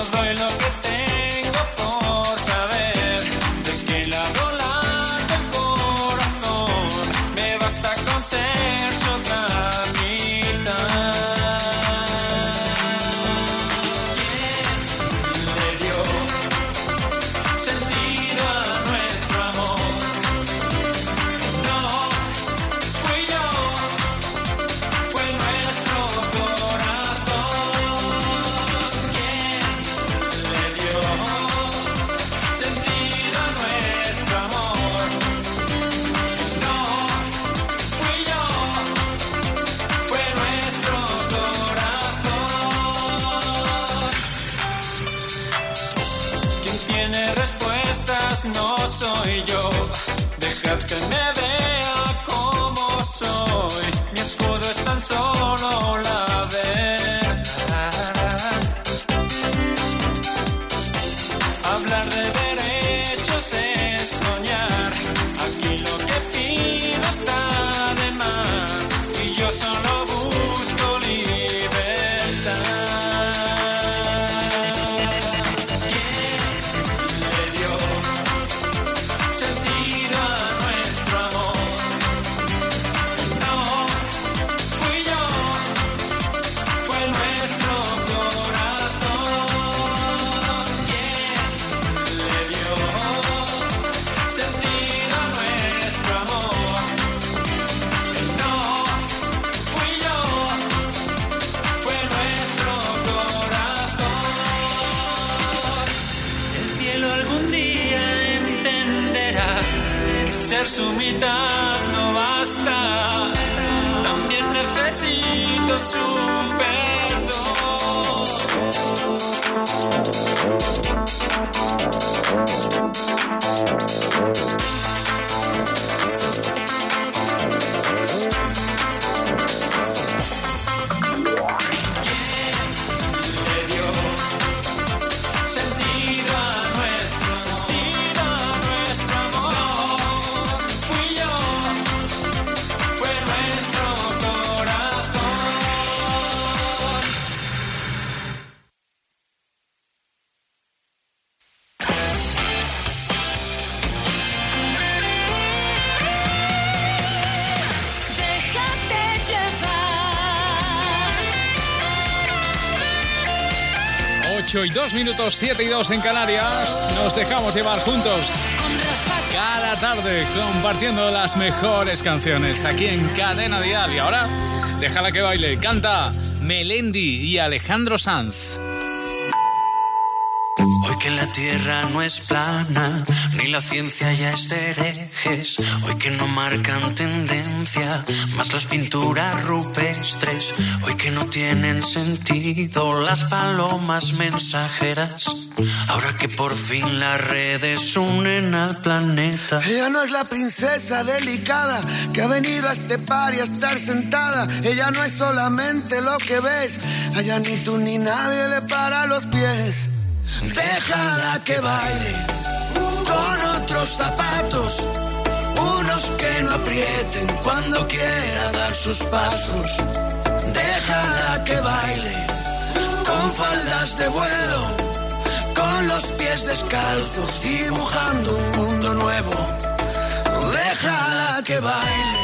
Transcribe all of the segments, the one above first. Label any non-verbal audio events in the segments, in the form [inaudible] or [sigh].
os doy lo que tengo por y 2 minutos, 7 y 2 en Canarias. Nos dejamos llevar juntos cada tarde compartiendo las mejores canciones aquí en Cadena Dial. Y ahora, déjala que baile. Canta Melendi y Alejandro Sanz que la tierra no es plana, ni la ciencia ya es de herejes. Hoy que no marcan tendencia, más las pinturas rupestres. Hoy que no tienen sentido las palomas mensajeras. Ahora que por fin las redes unen al planeta. Ella no es la princesa delicada que ha venido a este par y a estar sentada. Ella no es solamente lo que ves. Allá ni tú ni nadie le para los pies. Déjala que baile con otros zapatos, unos que no aprieten cuando quiera dar sus pasos. Déjala que baile con faldas de vuelo, con los pies descalzos, dibujando un mundo nuevo. Déjala que baile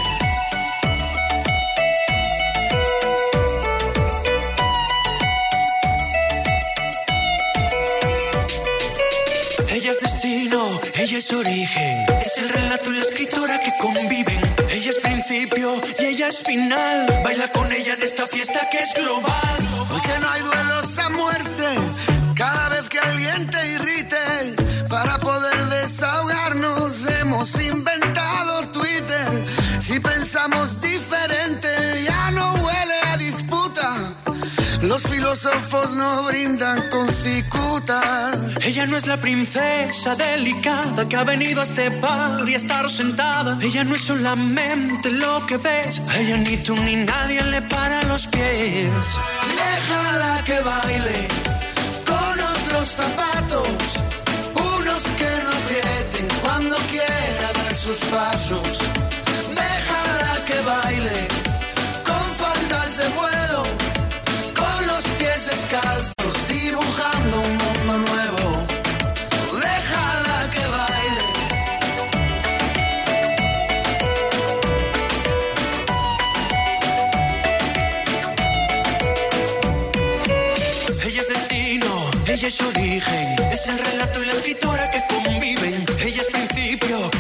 ella es origen, es el relato y la escritora que conviven. Ella es principio y ella es final. Baila con ella en esta fiesta que es global. Porque no hay duelos a muerte, cada vez que alguien te irrite. Para poder desahogarnos hemos inventado Twitter. Si pensamos diferente, filósofos no brindan con. Ella no es la princesa delicada que ha venido a este par y a estar sentada. Ella no es solamente lo que ves. A ella ni tú ni nadie le para los pies. Déjala que baile con otros zapatos. Unos que no aprieten cuando quiera dar sus pasos. descalzos dibujando un mundo nuevo. Déjala que baile. Ella es destino, ella es origen, es el relato y la escritora que conviven. Ella es principio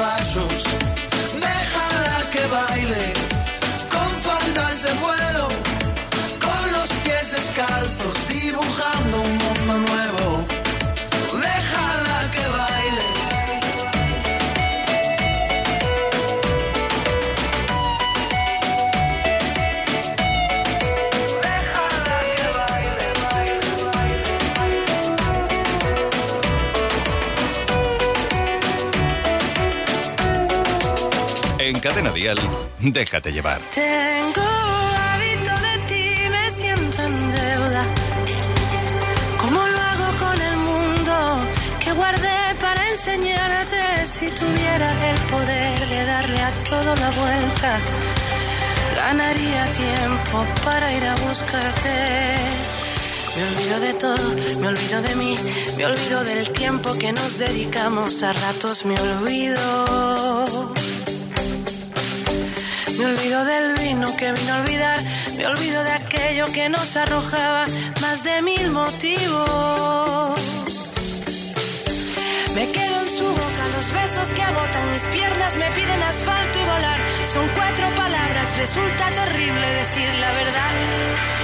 dar En Cadena Dial, déjate llevar. Tengo hábito de ti, me siento en deuda. ¿Cómo lo hago con el mundo que guardé para enseñarte? Si tuviera el poder de darle a todo la vuelta, ganaría tiempo para ir a buscarte. Me olvido de todo, me olvido de mí, me olvido del tiempo que nos dedicamos, a ratos me olvido. Me olvido del vino que vino a olvidar, me olvido de aquello que nos arrojaba más de mil motivos. Me quedo en su boca, los besos que agotan mis piernas me piden asfalto y volar. Son cuatro palabras, resulta terrible decir la verdad.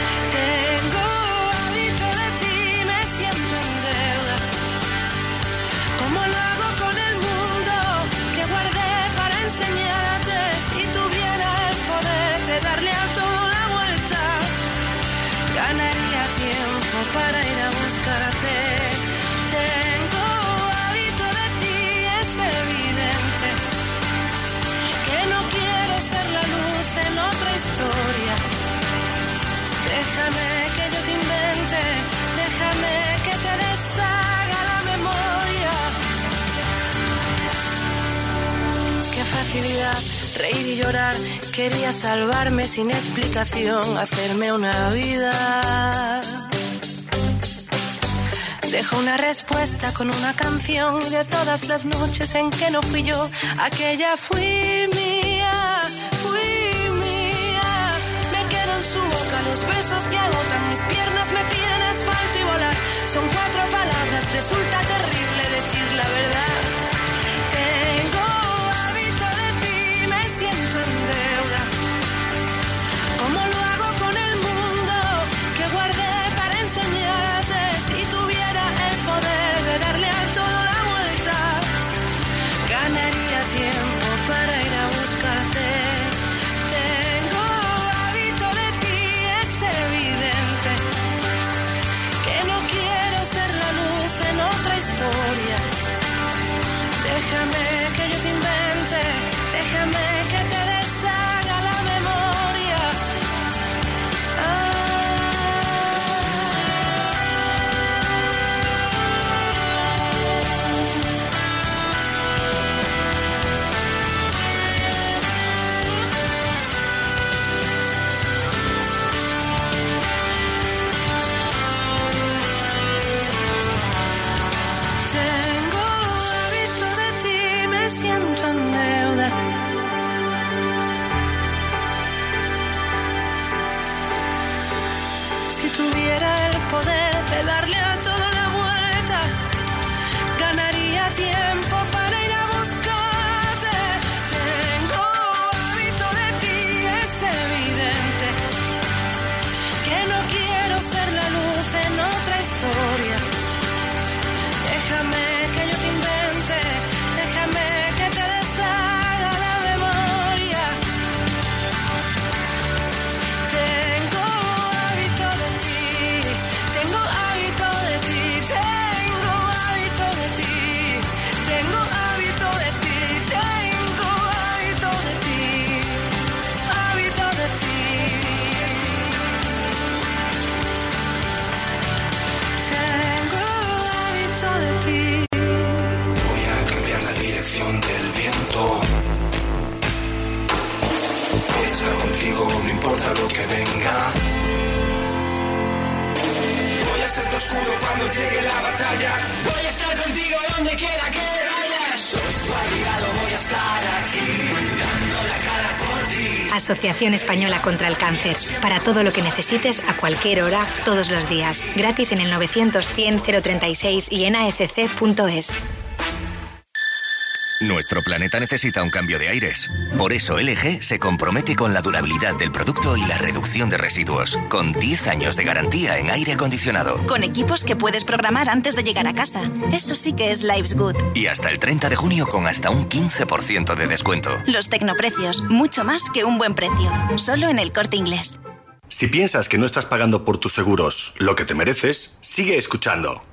Reír y llorar. Quería salvarme sin explicación, hacerme una vida. Dejo una respuesta con una canción de todas las noches en que no fui yo. Aquella fui mía, fui mía. Me quedo en su boca los besos que agotan mis piernas, me piden asfalto y volar. Son cuatro palabras, resulta terrible decir la verdad. Española contra el Cáncer. Para todo lo que necesites a cualquier hora, todos los días. Gratis en el 900 100 036 y en afc.es. Nuestro planeta necesita un cambio de aires. Por eso LG se compromete con la durabilidad del producto y la reducción de residuos, con 10 años de garantía en aire acondicionado. Con equipos que puedes programar antes de llegar a casa. Eso sí que es Life's Good. Y hasta el 30 de junio con hasta un 15% de descuento. Los tecnoprecios, mucho más que un buen precio. Solo en el corte inglés. Si piensas que no estás pagando por tus seguros lo que te mereces, sigue escuchando.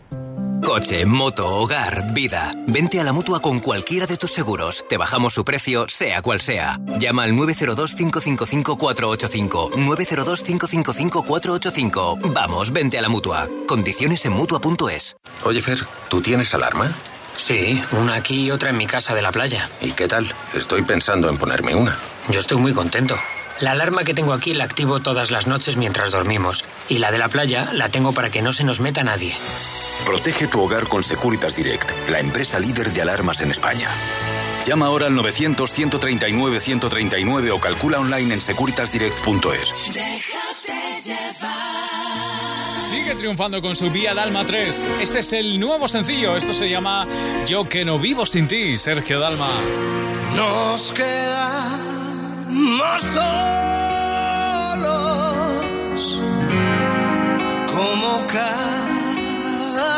Coche, moto, hogar, vida. Vente a la mutua con cualquiera de tus seguros. Te bajamos su precio, sea cual sea. Llama al 902-555-485. 902-555-485. Vamos, vente a la mutua. Condiciones en mutua.es. Oye, Fer, ¿tú tienes alarma? Sí, una aquí y otra en mi casa de la playa. ¿Y qué tal? Estoy pensando en ponerme una. Yo estoy muy contento. La alarma que tengo aquí la activo todas las noches mientras dormimos. Y la de la playa la tengo para que no se nos meta nadie. Protege tu hogar con Securitas Direct, la empresa líder de alarmas en España. Llama ahora al 900-139-139 o calcula online en securitasdirect.es. Sigue triunfando con su Vía Dalma 3. Este es el nuevo sencillo. Esto se llama Yo que no vivo sin ti, Sergio Dalma. Nos quedamos solos como cada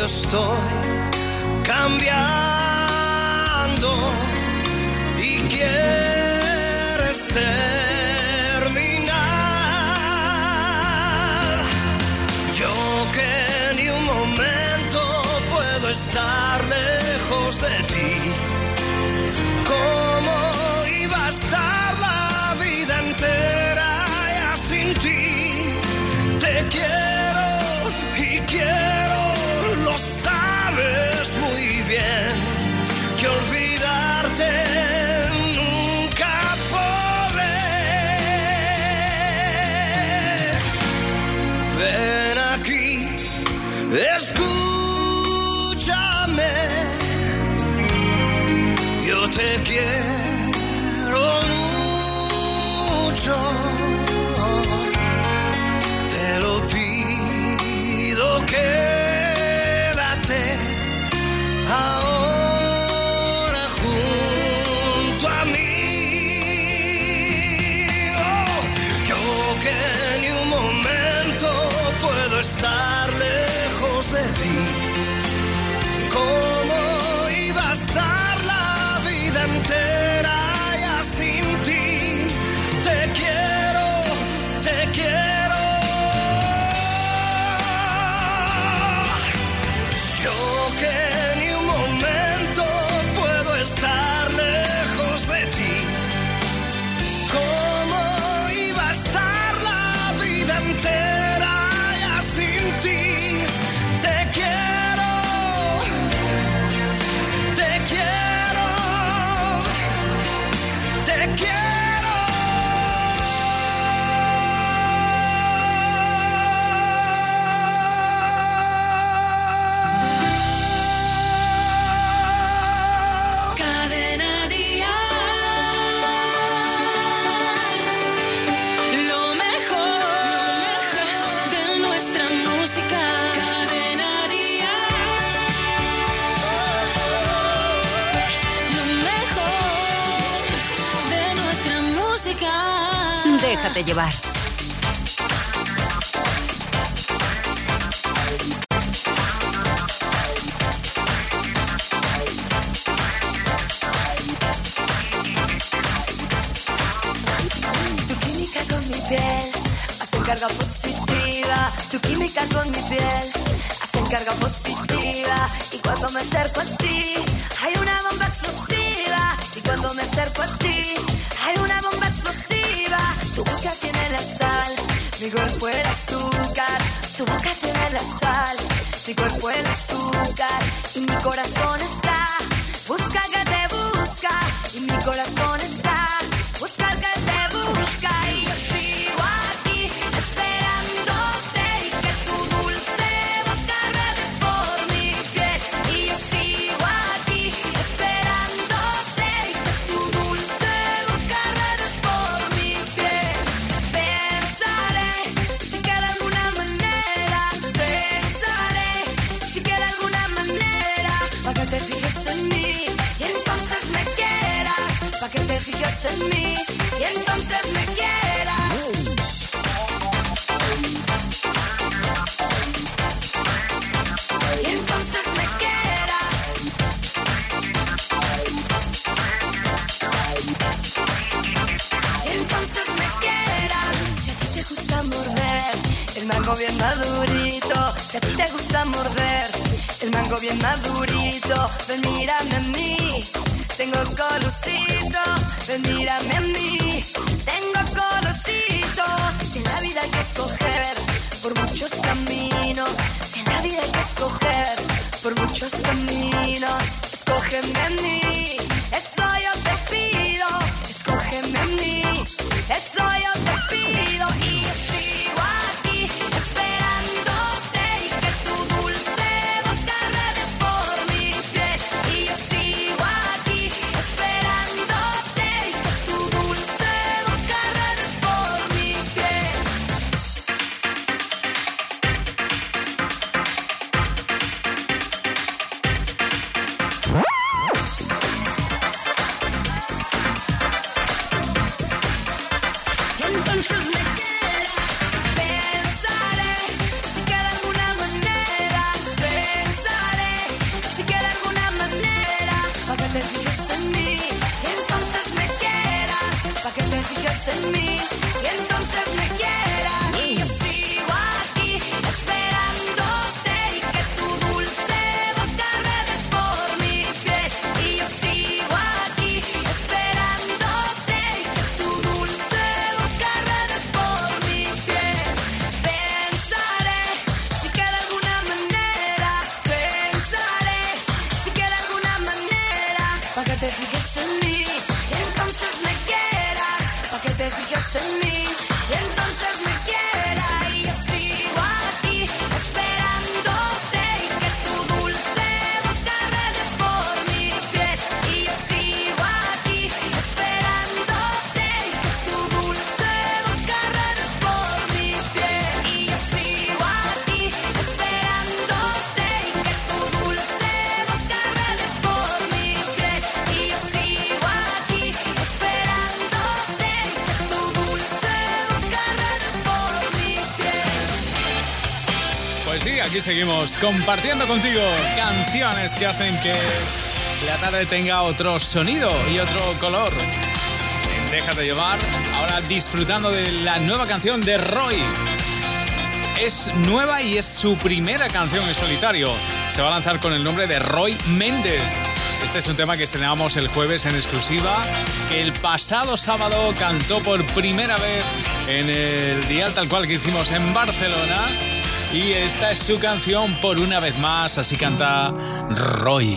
yo estoy cambiando y quieres terminar. Yo que ni un momento puedo estar lejos de ti. ¿Cómo carga positiva. Tu química con mi piel hace carga positiva. Y cuando me acerco a ti, hay una bomba explosiva. Y cuando me acerco a ti, hay una bomba explosiva. Tu boca tiene la sal, mi cuerpo el azúcar. Tu boca tiene la sal, mi cuerpo el azúcar. Y mi corazón está, busca que seguimos compartiendo contigo canciones que hacen que la tarde tenga otro sonido y otro color. En Déjate llevar, ahora disfrutando de la nueva canción de Roy. Es nueva y es su primera canción en solitario. Se va a lanzar con el nombre de Roy Méndez. Este es un tema que estrenamos el jueves en exclusiva, que el pasado sábado cantó por primera vez en el dial tal cual que hicimos en Barcelona. Y esta es su canción por una vez más, así canta Roy.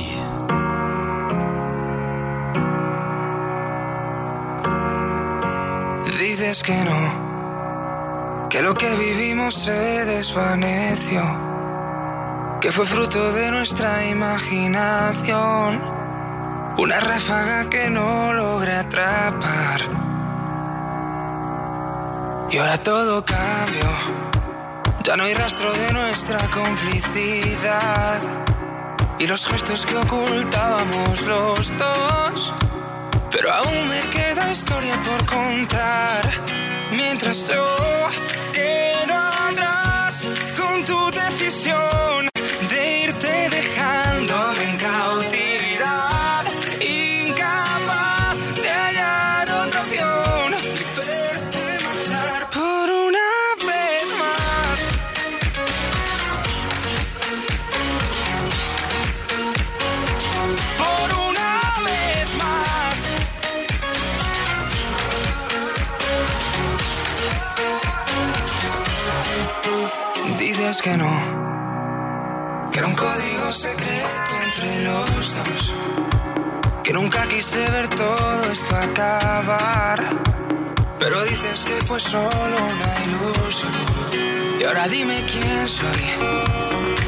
Dices que no, que lo que vivimos se desvaneció, que fue fruto de nuestra imaginación, una ráfaga que no logré atrapar. Y ahora todo cambió, ya no hay rastro de nuestra complicidad y los gestos que ocultábamos los dos. Pero aún me queda historia por contar. Mientras yo quedo atrás con tu decisión Quise ver todo esto acabar, pero dices que fue solo una ilusión. Y ahora dime quién soy,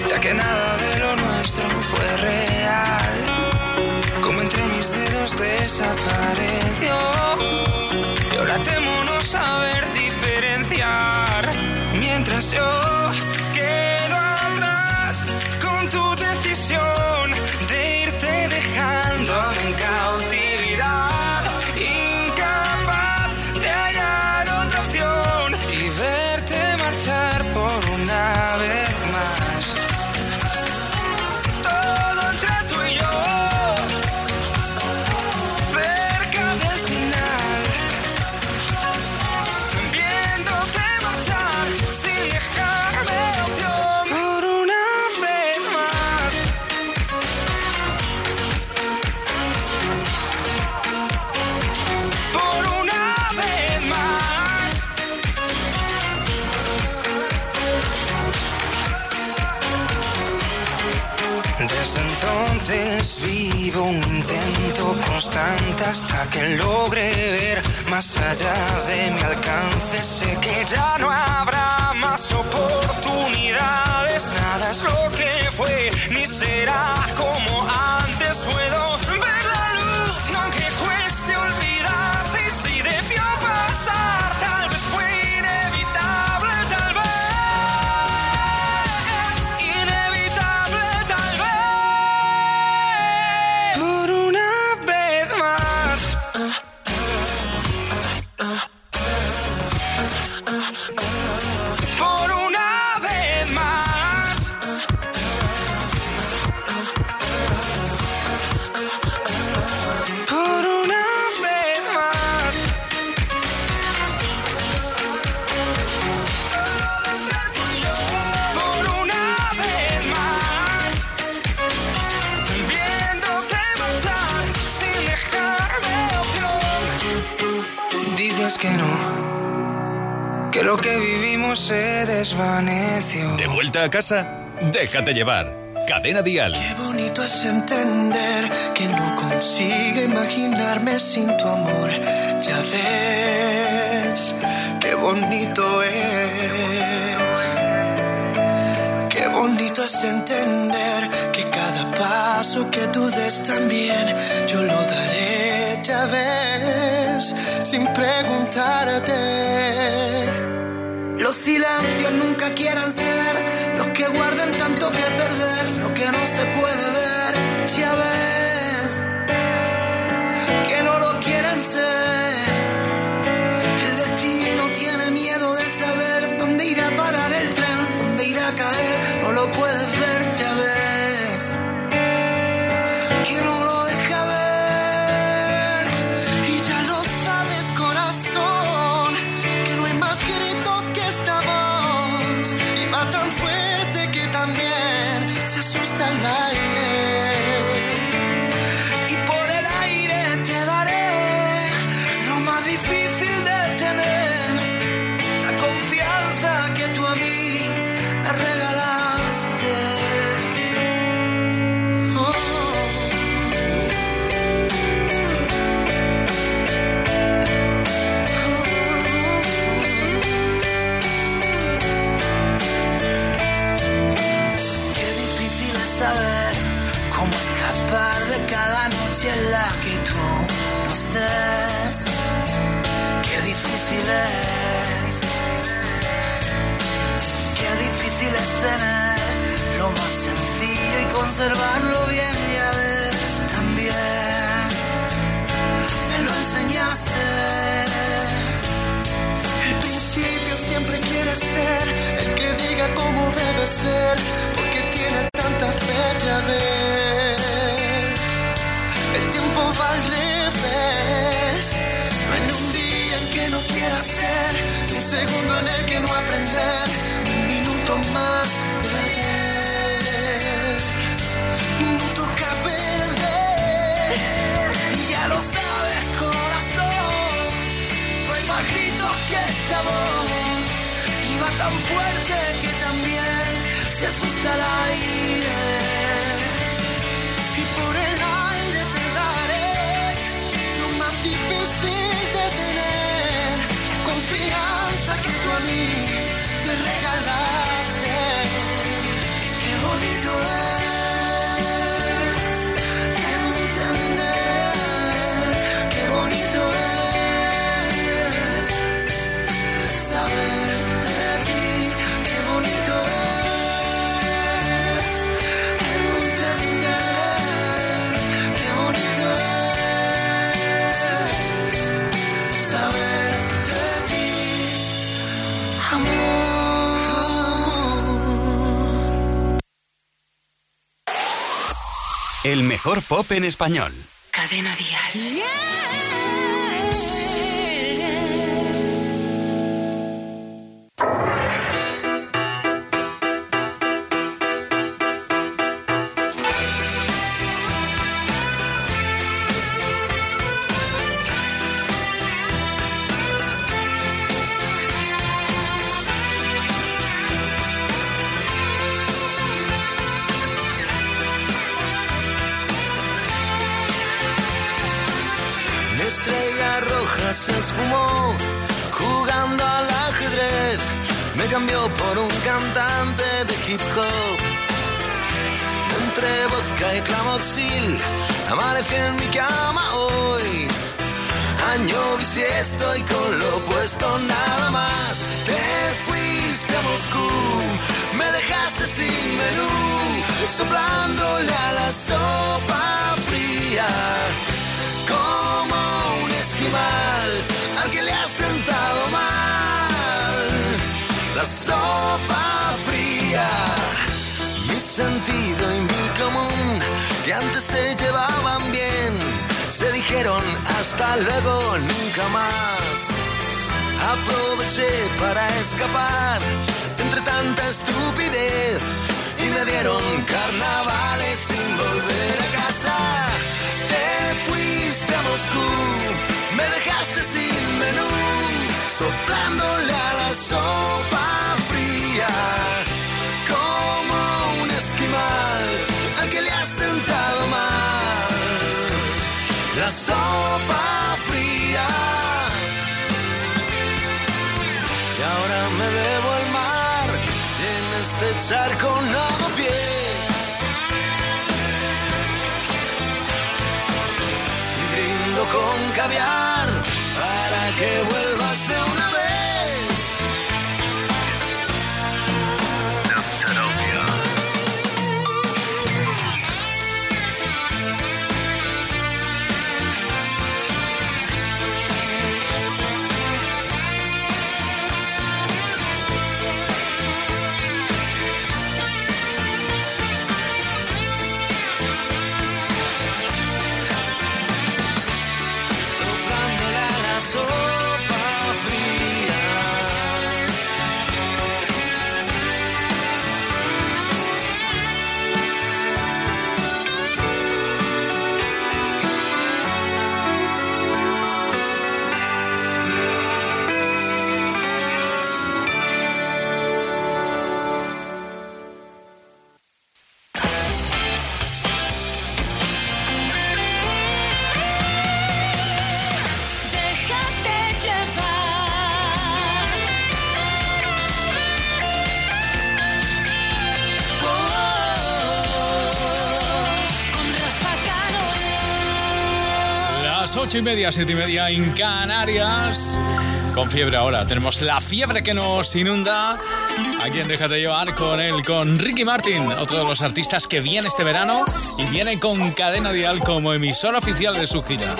ya que nada de lo nuestro fue real. Como entre mis dedos desapareció, y ahora temo no saber diferenciar mientras yo que logre ver más allá de mi alcance. Sé que ya no habrá más oportunidades, nada es lo que fue, ni será como antes puedo desvaneció. De vuelta a casa, déjate llevar. Cadena Dial. Qué bonito es entender que no consigo imaginarme sin tu amor. Ya ves, qué bonito es. Qué bonito es entender que cada paso que tú des también yo lo daré. Ya ves, sin preguntarte. Los silencios nunca quieran ser los que guarden tanto que perder, lo que no se puede ver, ya ves, que no lo quieren ser. El mejor pop en español. Cadena Dial. se cantante de hip hop. Entre vodka y clamoxil, amanecí en mi cama hoy. Año si estoy con lo opuesto nada más. Te fuiste a Moscú, me dejaste sin menú, soplándole a la sopa fría al que le ha sentado la sopa fría. Mi sentido y mi común, que antes se llevaban bien, se dijeron hasta luego, nunca más. Aproveché para escapar entre tanta estupidez y me dieron carnavales sin volver a casa. Te fuiste a Moscú me dejaste sin menú, soplándole a la sopa fría, como un esquimal al que le ha sentado mal. La sopa fría. Y ahora me bebo al mar en este charco no pie. con caviar para que vuelvas ocho y media, siete y media en Canarias. Con fiebre ahora. Tenemos la fiebre que nos inunda. A quien déjate llevar con él, con Ricky Martin, otro de los artistas que viene este verano y viene con Cadena Dial como emisor oficial de su gira.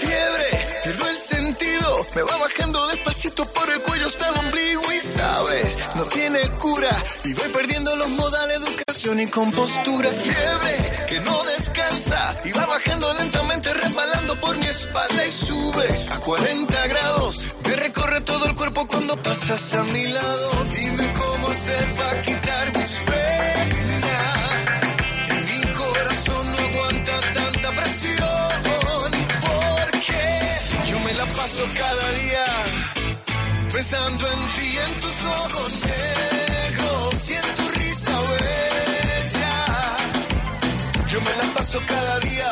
Fiebre, pierdo el sentido, me va bajando despacito por el cuello hasta el ombligo y sabes, no tiene cura y voy perdiendo los modales, educación y compostura. Fiebre, que no descansa y va bajando lentamente resbalando por mi espalda y sube a 40 grados. Me recorre todo el cuerpo cuando pasas a mi lado. Dime cómo hacer para quitar mis penas. Que mi corazón no aguanta tanta presión. Porque yo me la paso cada día pensando en ti, en tus ojos negros y cada día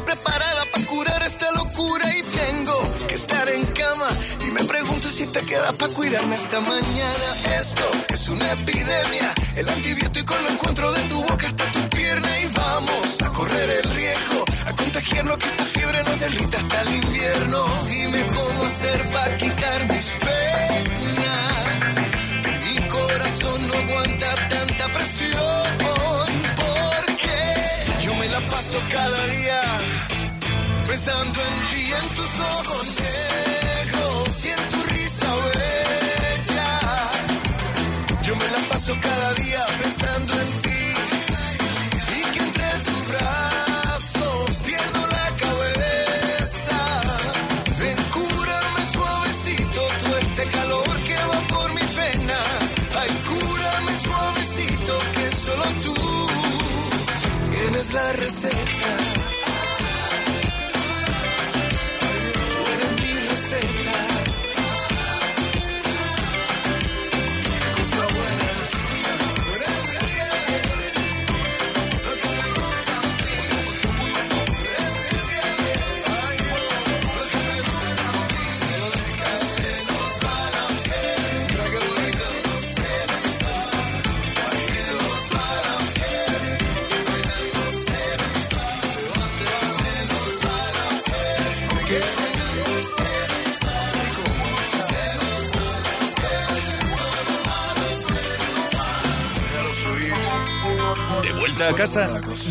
preparada para curar esta locura. Y tengo que estar en cama. Y me pregunto si te queda para cuidarme esta mañana. Esto es una epidemia. El antibiótico lo encuentro de tu boca hasta tu pierna y vamos a correr el riesgo, a contagiarnos que esta fiebre no derrita hasta el invierno. Dime cómo hacer para quitar mis penas. Mi corazón no aguanta tanta presión. Porque yo me la paso cada día pensando en ti, en tus ojos negros y en tu risa bella. Yo me la paso cada día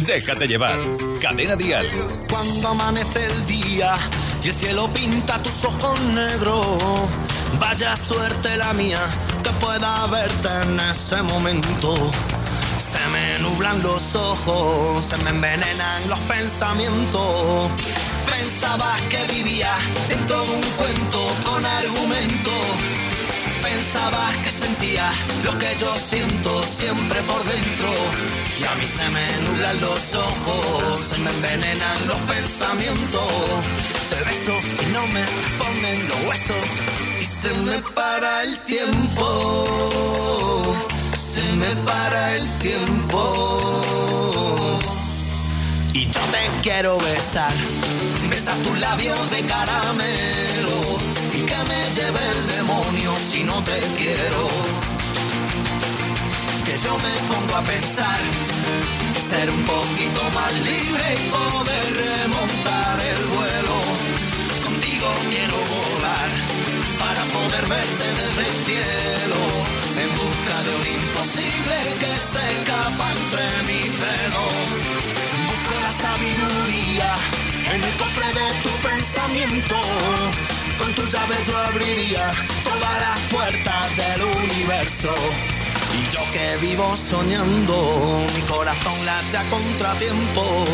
Déjate llevar. Cadena Dial. Cuando amanece el día y el cielo pinta tus ojos negros, vaya suerte la mía que pueda verte en ese momento. Se me nublan los ojos, se me envenenan los pensamientos. Pensabas que vivía dentro de un cuento con argumento. Pensabas que sentía lo que yo siento siempre por dentro. Y a mí se me nublan los ojos, se me envenenan los pensamientos. Te beso y no me responden los huesos. Y se me para el tiempo. Se me para el tiempo. Y yo te quiero besar. Besar tus labios de caramelo que me lleve el demonio si no te quiero. Que yo me pongo a pensar, ser un poquito más libre y poder remontar el vuelo. Contigo quiero volar para poder verte desde el cielo, en busca de un imposible que se escapa entre mis dedos. Busco la sabiduría en el cofre de tu pensamiento. Con tu llave yo abriría todas las puertas del universo. Y yo que vivo soñando, mi corazón late a contratiempo.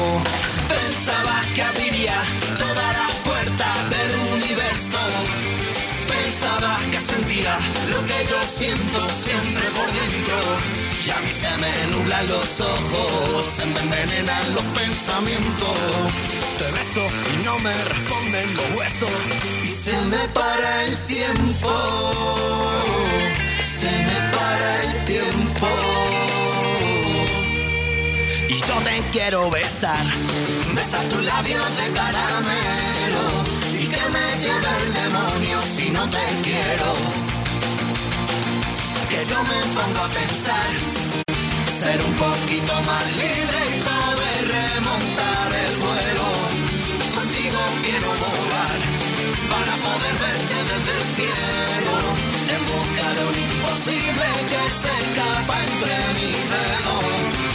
Pensabas que abriría todas las puertas del universo. Pensabas que sentía lo que yo siento siempre por dentro. Y a mí se me nublan los ojos, se me envenenan los pensamientos. Y no me responden los huesos. Y se me para el tiempo. Se me para el tiempo. Y yo te quiero besar. Besar tus labios de caramelo. Y que me lleve el demonio si no te quiero. Que yo me pongo a pensar. Ser un poquito más libre y poder remontar el vuelo. Quiero volar para poder verte desde el cielo. En busca de un imposible que se escapa entre mis dedos.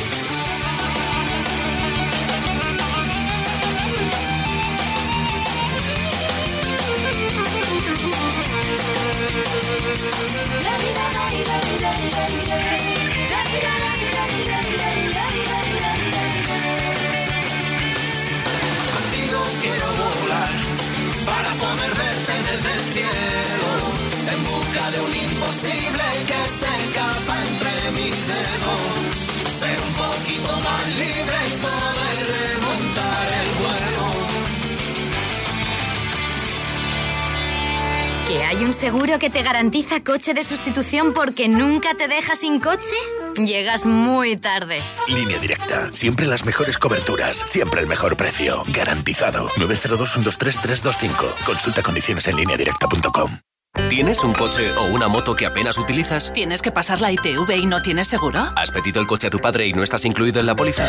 Quiero volar para poder verte desde el cielo. En busca de un imposible que se escapa entre mis dedos. Ser un poquito más libre y poder remontar el vuelo. ¿Que hay un seguro que te garantiza coche de sustitución porque nunca te deja sin coche? Llegas muy tarde. Línea directa. Siempre las mejores coberturas. Siempre el mejor precio. Garantizado. 902 123 325. Consulta condiciones en lineadirecta.com. ¿Tienes un coche o una moto que apenas utilizas? ¿Tienes que pasar la ITV y no tienes seguro? ¿Has pedido el coche a tu padre y no estás incluido en la póliza?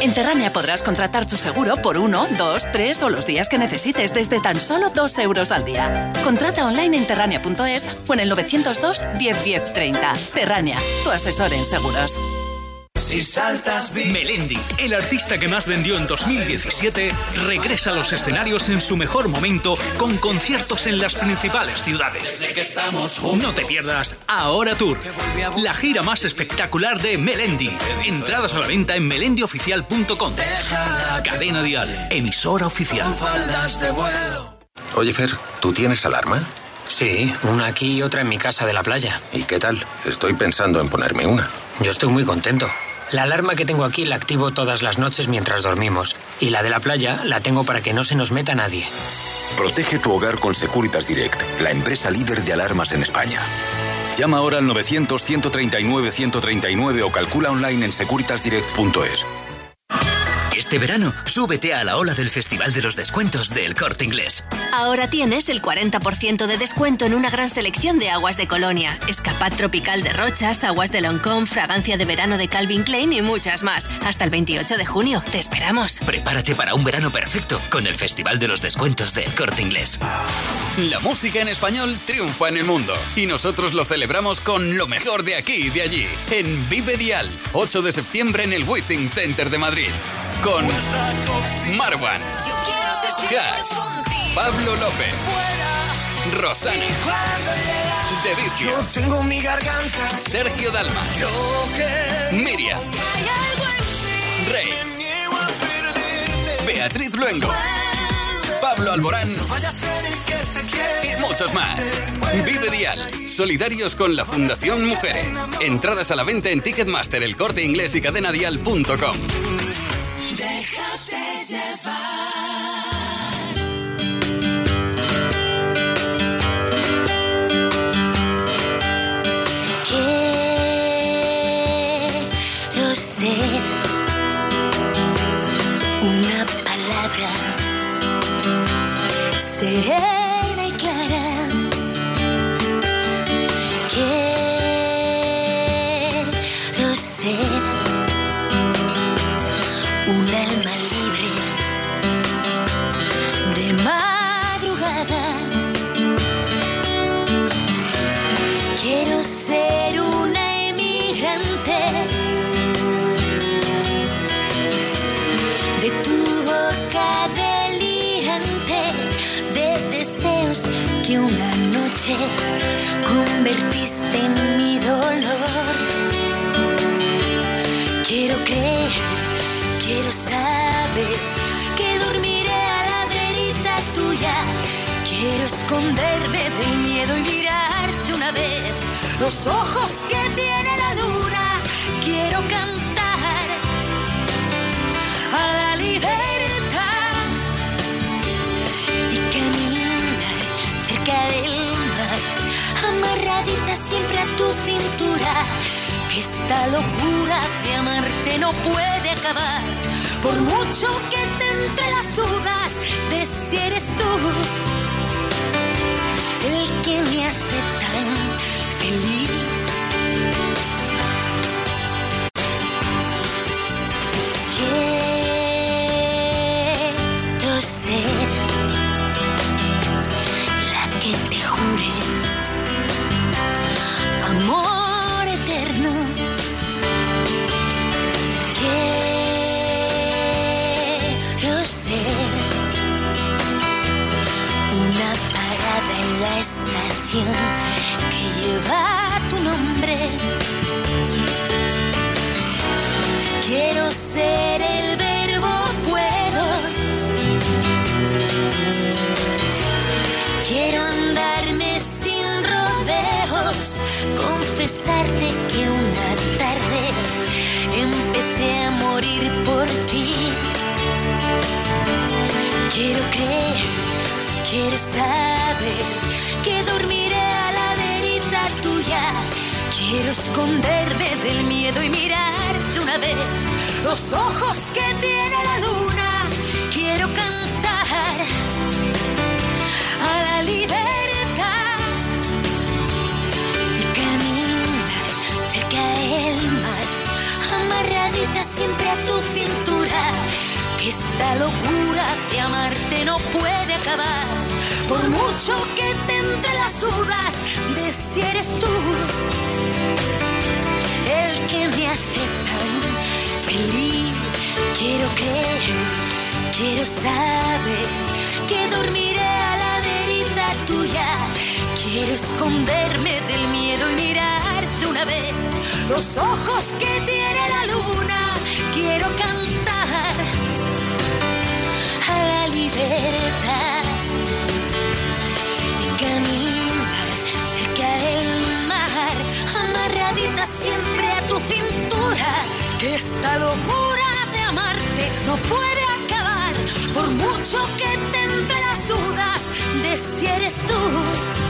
En Terrania podrás contratar tu seguro por uno, dos, tres o los días que necesites desde tan solo dos euros al día. Contrata online en terrania.es o en el 902 10 10 30. Terrania, tu asesor en seguros. Si saltas Melendi, el artista que más vendió en 2017, regresa a los escenarios en su mejor momento con conciertos en las principales ciudades. No te pierdas Ahora Tour, la gira más espectacular de Melendi. Entradas a la venta en melendioficial.com. Cadena Dial, emisora oficial. Oye, Fer, ¿tú tienes alarma? Sí, una aquí y otra en mi casa de la playa. ¿Y qué tal? Estoy pensando en ponerme una. Yo estoy muy contento. La alarma que tengo aquí la activo todas las noches mientras dormimos. Y la de la playa la tengo para que no se nos meta nadie. Protege tu hogar con Securitas Direct, la empresa líder de alarmas en España. Llama ahora al 900-139-139 o calcula online en securitasdirect.es. Este verano, súbete a la ola del Festival de los Descuentos del Corte Inglés. Ahora tienes el 40% de descuento en una gran selección de aguas de Colonia, escapad tropical de Rochas, aguas de Loncón, fragancia de verano de Calvin Klein y muchas más. Hasta el 28 de junio. Te esperamos. Prepárate para un verano perfecto con el Festival de los Descuentos del Corte Inglés. La música en español triunfa en el mundo y nosotros lo celebramos con lo mejor de aquí y de allí. En Vive Dial, 8 de septiembre en el Withing Center de Madrid con Marwan, Cash, Pablo López, Rosana, De Vicio. Sergio Dalma, Miriam, Rey, Beatriz Luengo, Pablo Alborán y muchos más. Vive Dial, solidarios con la Fundación Mujeres. Entradas a la venta en Ticketmaster, el corte inglés y cadenadial.com. Déjate llevar. Quiero ser una palabra serena convertiste en mi dolor. Quiero creer Quiero saber que dormiré a la verita tuya. Quiero esconderme del miedo y mirar de una vez los ojos que tiene la luna. Quiero cantar a la libertad siempre a tu cintura. Que esta locura de amarte no puede acabar. Por mucho que te entre las dudas de si eres tú el que me hace tan feliz. Estación que lleva tu nombre. Quiero ser el verbo puedo. Quiero andarme sin rodeos, confesarte que una tarde empecé a morir por ti. Quiero creer, quiero saber que dormiré a la verita tuya. Quiero esconderme del miedo y mirarte una vez los ojos que tiene la luna. Quiero cantar a la libertad y caminar cerca del mar, amarradita siempre a tu cintura. Esta locura de amarte no puede acabar por mucho que te entre las dudas de si eres tú el que me hace tan feliz. Quiero creer, quiero saber que dormiré a la verita tuya. Quiero esconderme del miedo y mirar de una vez los ojos que tiene la luna. Quiero cantar a la libertad tu. Que esta locura de amarte no puede acabar por mucho que te entre las dudas de si eres tú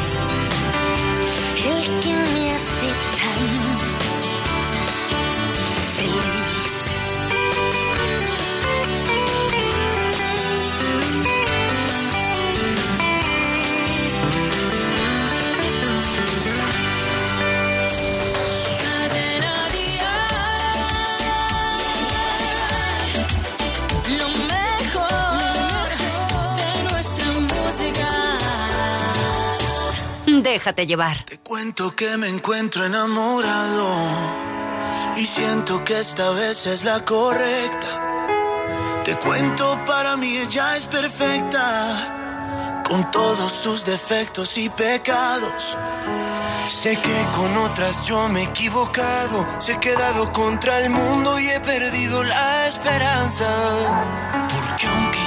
Déjate llevar. Te cuento que me encuentro enamorado y siento que esta vez es la correcta. Te cuento, para mí ella es perfecta, con todos sus defectos y pecados. Sé que con otras yo me he equivocado, se he quedado contra el mundo y he perdido la esperanza.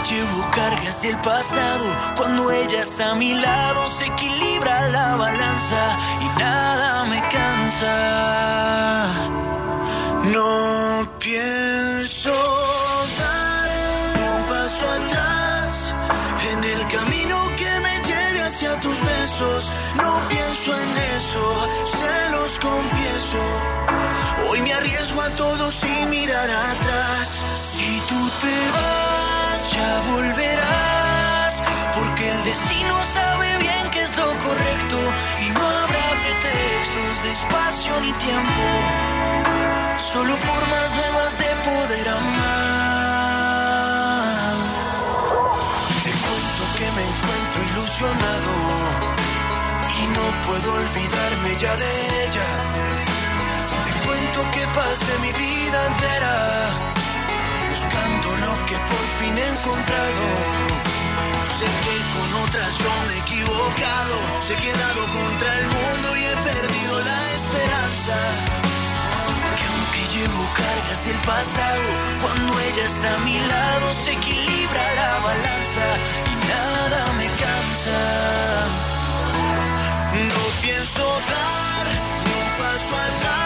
Llevo cargas del pasado, cuando ella está a mi lado se equilibra la balanza y nada me cansa. No pienso dar ni un paso atrás en el camino que me lleve hacia tus besos. No pienso en eso, se los confieso. Hoy me arriesgo a todo sin mirar atrás. Si tú te vas, ya volverás. Porque el destino sabe bien que es lo correcto. Y no habrá pretextos de espacio ni tiempo. Solo formas nuevas de poder amar. Te cuento que me encuentro ilusionado y no puedo olvidarme ya de ella. Te cuento que pasé mi vida entera lo que por fin he encontrado. Sé que con otras yo me he equivocado, se he quedado contra el mundo y he perdido la esperanza. Que aunque llevo cargas del pasado, cuando ella está a mi lado se equilibra la balanza y nada me cansa. No pienso dar un paso atrás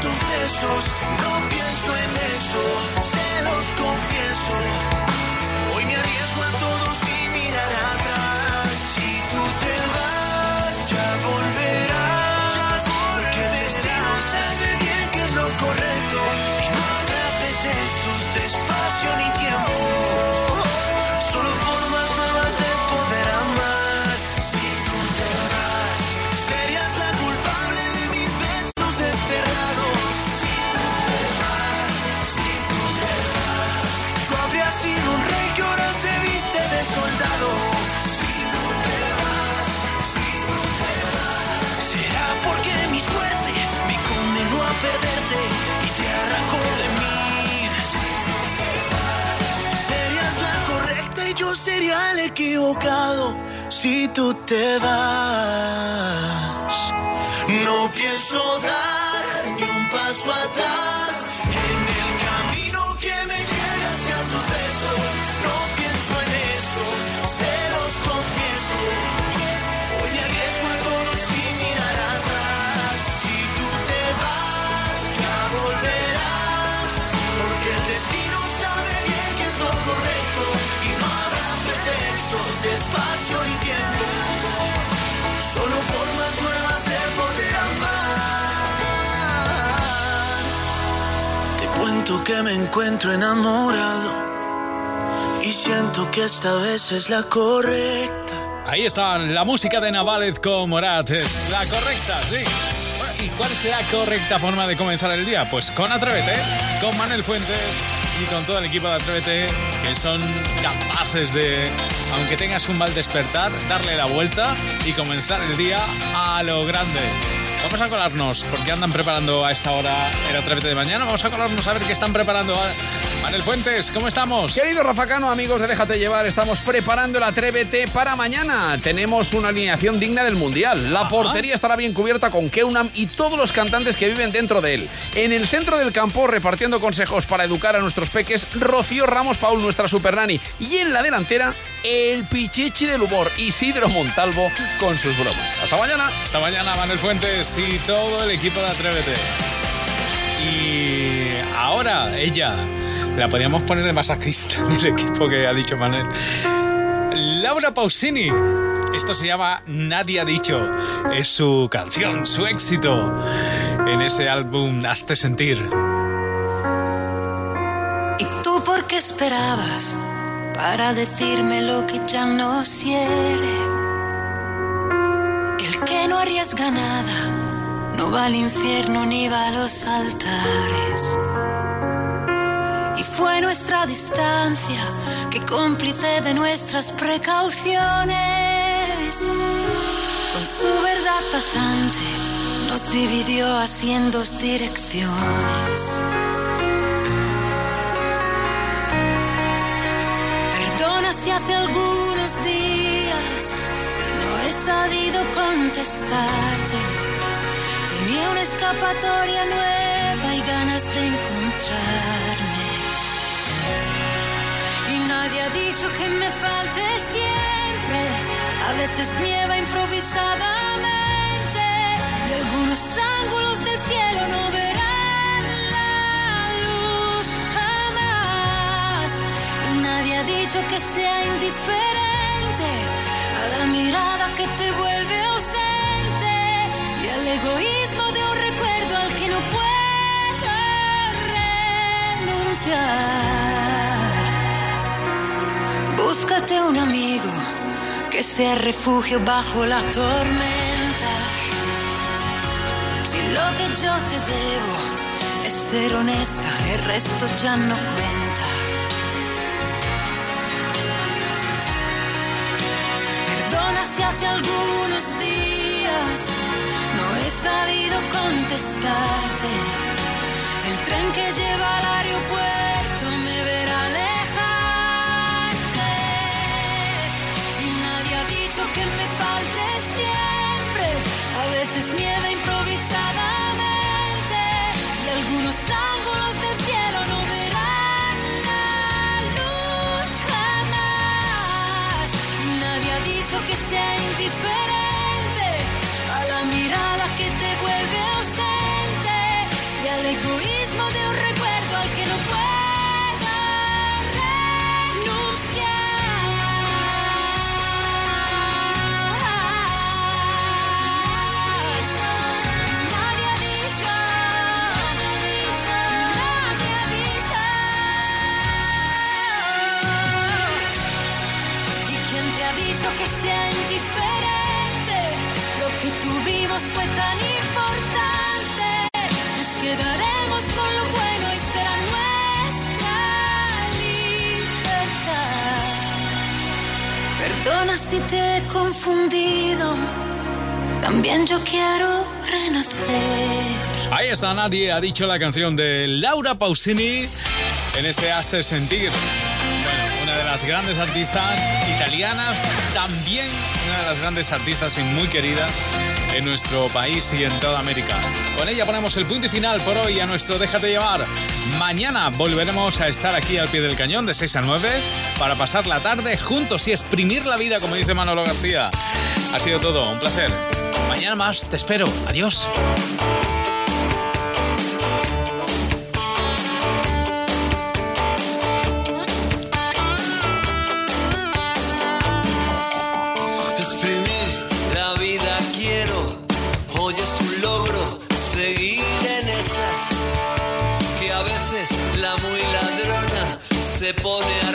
tus besos. No pienso en eso, se los confieso. Sería el equivocado si tú te vas. No pienso dar ni un paso atrás Que me encuentro enamorado. Y siento que esta vez es la correcta. Ahí está la música de Navalet con Morat. Es la correcta, sí. ¿Y cuál es la correcta forma de comenzar el día? Pues con Atrévete, con Manuel Fuentes y con todo el equipo de Atrévete, que son capaces de, aunque tengas un mal despertar, darle la vuelta y comenzar el día a lo grande. Vamos a colarnos, porque andan preparando a esta hora el Atrévete de mañana. Vamos a colarnos a ver qué están preparando. Manel Fuentes, ¿cómo estamos? Querido Rafa Cano, amigos de Déjate Llevar, estamos preparando el Atrévete para mañana. Tenemos una alineación digna del Mundial. La portería estará bien cubierta con Keunam y todos los cantantes que viven dentro de él. En el centro del campo, repartiendo consejos para educar a nuestros peques, Rocío Ramos Paul, nuestra super nani. Y en la delantera, el pichichi del humor, Isidro Montalvo, con sus bromas. Hasta mañana. Hasta mañana, Manuel Fuentes y todo el equipo de Atrévete. Y ahora ella la podríamos poner de masajista en [laughs] el equipo que ha dicho Manuel. Laura Pausini. Esto se llama Nadie ha dicho. Es su canción, su éxito en ese álbum Hazte sentir. ¿Y tú por qué esperabas para decirme lo que ya no quiere? El que no arriesga nada no va al infierno ni va a los altares. Y fue nuestra distancia que cómplice de nuestras precauciones. Con su verdad tajante nos dividió así en dos direcciones. Perdona si hace algunos días no he sabido contestarte. Tenía una escapatoria nueva y ganas de encontrarme. Nadie ha dicho que me falte siempre. A veces nieva improvisadamente. Y algunos ángulos del cielo no verán la luz jamás. Nadie ha dicho que sea indiferente a la mirada que te vuelve ausente. Y al egoísmo de un recuerdo al que no puedo renunciar. Búscate un amigo que sea refugio bajo la tormenta. Si lo que yo te debo es ser honesta, el resto ya no cuenta. Perdona si hace algunos días no he sabido contestarte. El tren que lleva al aeropuerto que me falte siempre. A veces nieva improvisadamente. Y algunos ángulos del cielo no verán la luz jamás. Nadie ha dicho que sea indiferente a la mirada que te vuelve ausente. Y al egoísmo sea indiferente? Lo que tuvimos fue tan importante. Nos quedaremos con lo bueno y será nuestra libertad. Perdona si te he confundido. También yo quiero renacer. Ahí está, nadie ha dicho la canción de Laura Pausini en ese Aster Sentir. Bueno, una de las grandes artistas italianas, también una de las grandes artistas y muy queridas en nuestro país y en toda América. Con ella ponemos el punto y final por hoy a nuestro Déjate llevar. Mañana volveremos a estar aquí al pie del cañón de 6 a 9 para pasar la tarde juntos y exprimir la vida, como dice Manolo García. Ha sido todo, un placer. Mañana más, te espero. Adiós. Se pone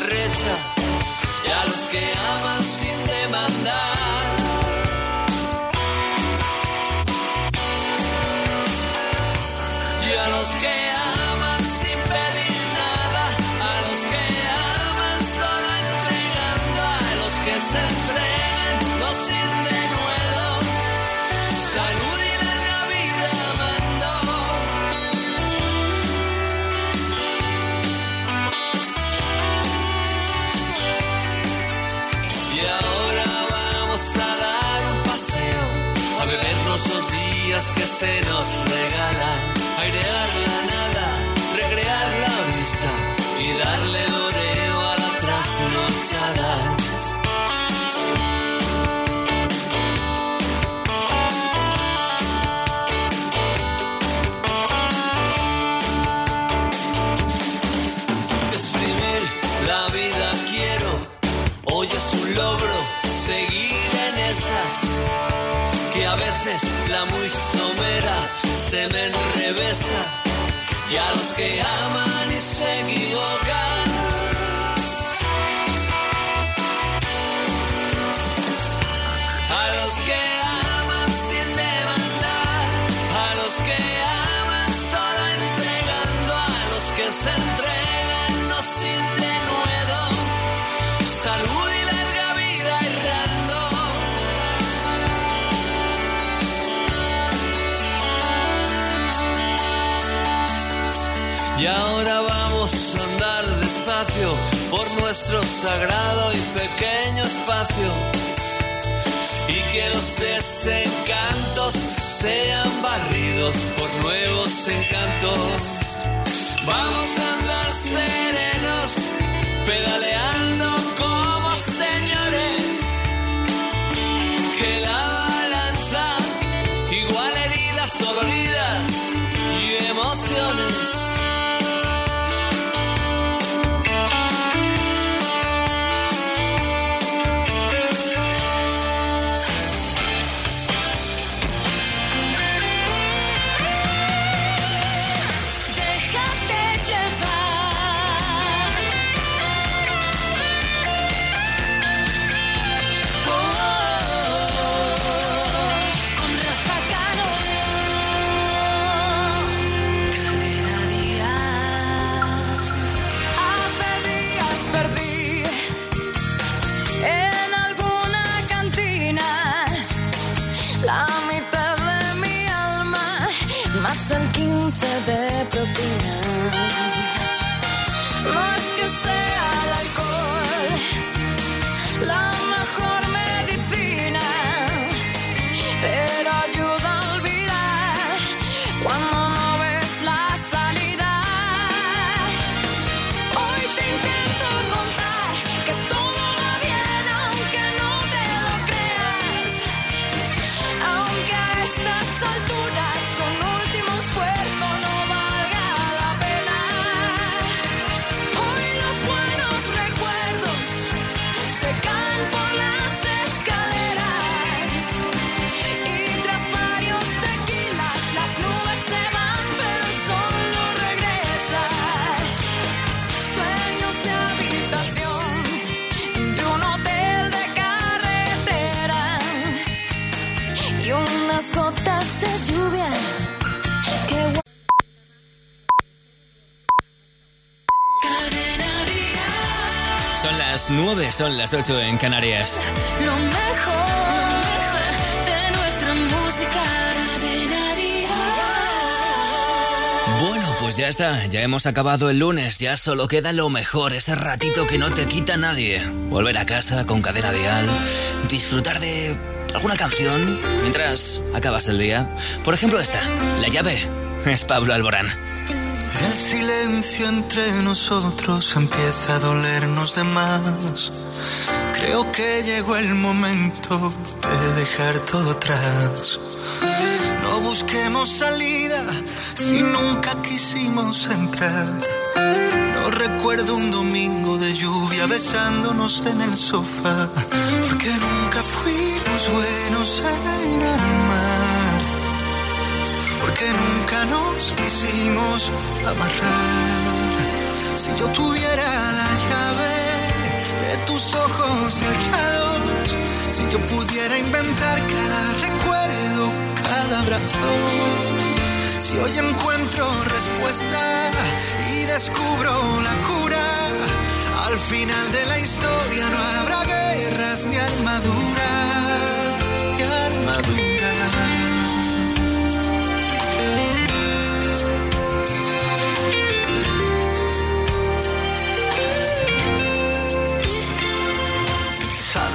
se nos se me enrevesa y a los que aman y se equivocan. A los que aman sin demandar, a los que aman solo entregando, a los que se entregan no sin por nuestro sagrado y pequeño espacio. Y que los desencantos sean barridos por nuevos encantos. Vamos a andar serenos, pedaleando las 9, son las 8 en Canarias. Lo mejor de nuestra música. Bueno, pues ya está, ya hemos acabado el lunes, ya solo queda lo mejor, ese ratito que no te quita nadie. Volver a casa con cadena dial, disfrutar de alguna canción mientras acabas el día. Por ejemplo esta, La llave, es Pablo Alborán. El silencio entre nosotros empieza a dolernos de más. Creo que llegó el momento de dejar todo atrás. No busquemos salida si nunca quisimos entrar. No recuerdo un domingo de lluvia besándonos en el sofá. Porque nunca fuimos buenos en amar. Porque nunca nos quisimos amarrar. Si yo tuviera la llave de tus ojos cerrados, si yo pudiera inventar cada recuerdo, cada abrazo. Si hoy encuentro respuesta y descubro la cura, al final de la historia no habrá guerras ni armaduras, ni armaduras.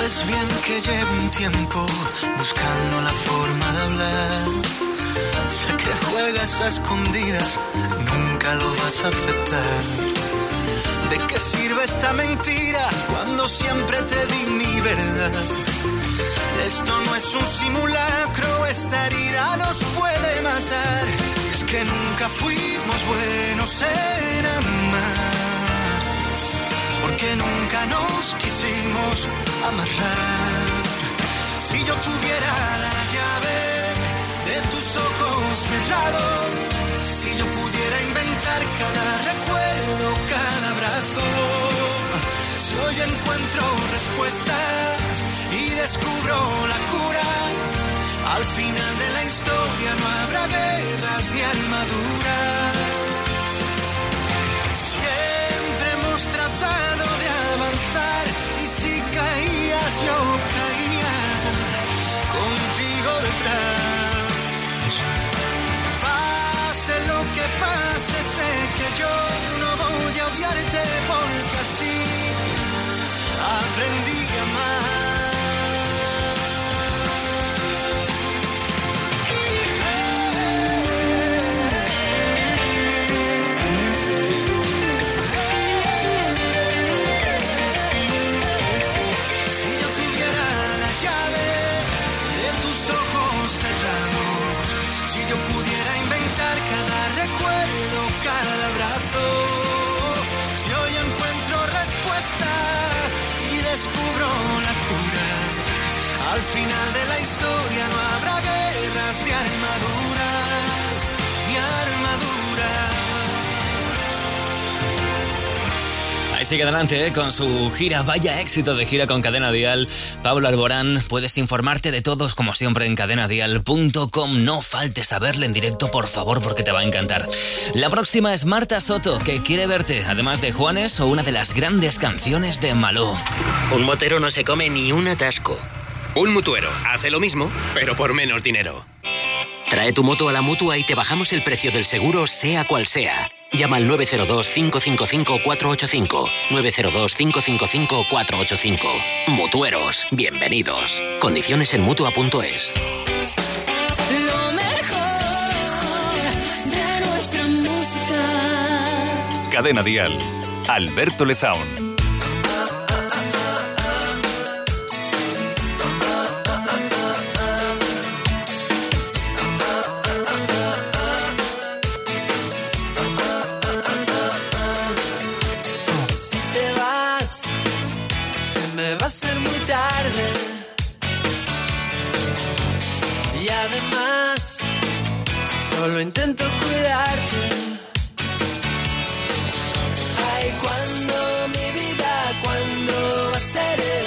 Sabes bien que llevo un tiempo buscando la forma de hablar, Sé que juegas a escondidas, nunca lo vas a aceptar. ¿De qué sirve esta mentira cuando siempre te di mi verdad? Esto no es un simulacro, esta herida nos puede matar. Es que nunca fuimos buenos en amar, porque nunca nos quisimos amarrar. Si yo tuviera la llave de tus ojos cerrados, si yo pudiera inventar cada recuerdo, cada abrazo, si hoy encuentro respuestas y descubro la cura, al final de la historia no habrá guerras ni armaduras. Sigue adelante ¿eh? con su gira, vaya éxito de gira con Cadena Dial. Pablo Alborán, puedes informarte de todos como siempre en cadenadial.com. No faltes a verle en directo, por favor, porque te va a encantar. La próxima es Marta Soto, que quiere verte, además de Juanes o una de las grandes canciones de Malú. Un motero no se come ni un atasco. Un mutuero hace lo mismo, pero por menos dinero. Trae tu moto a la mutua y te bajamos el precio del seguro, sea cual sea. Llama al 902-555-485. 902-555-485. Mutueros, bienvenidos. Condiciones en mutua.es. Lo mejor de nuestra música. Cadena Dial. Alberto Lezaun. ser muy tarde. Y además, solo intento cuidarte. Ay, cuando mi vida, cuando va a ser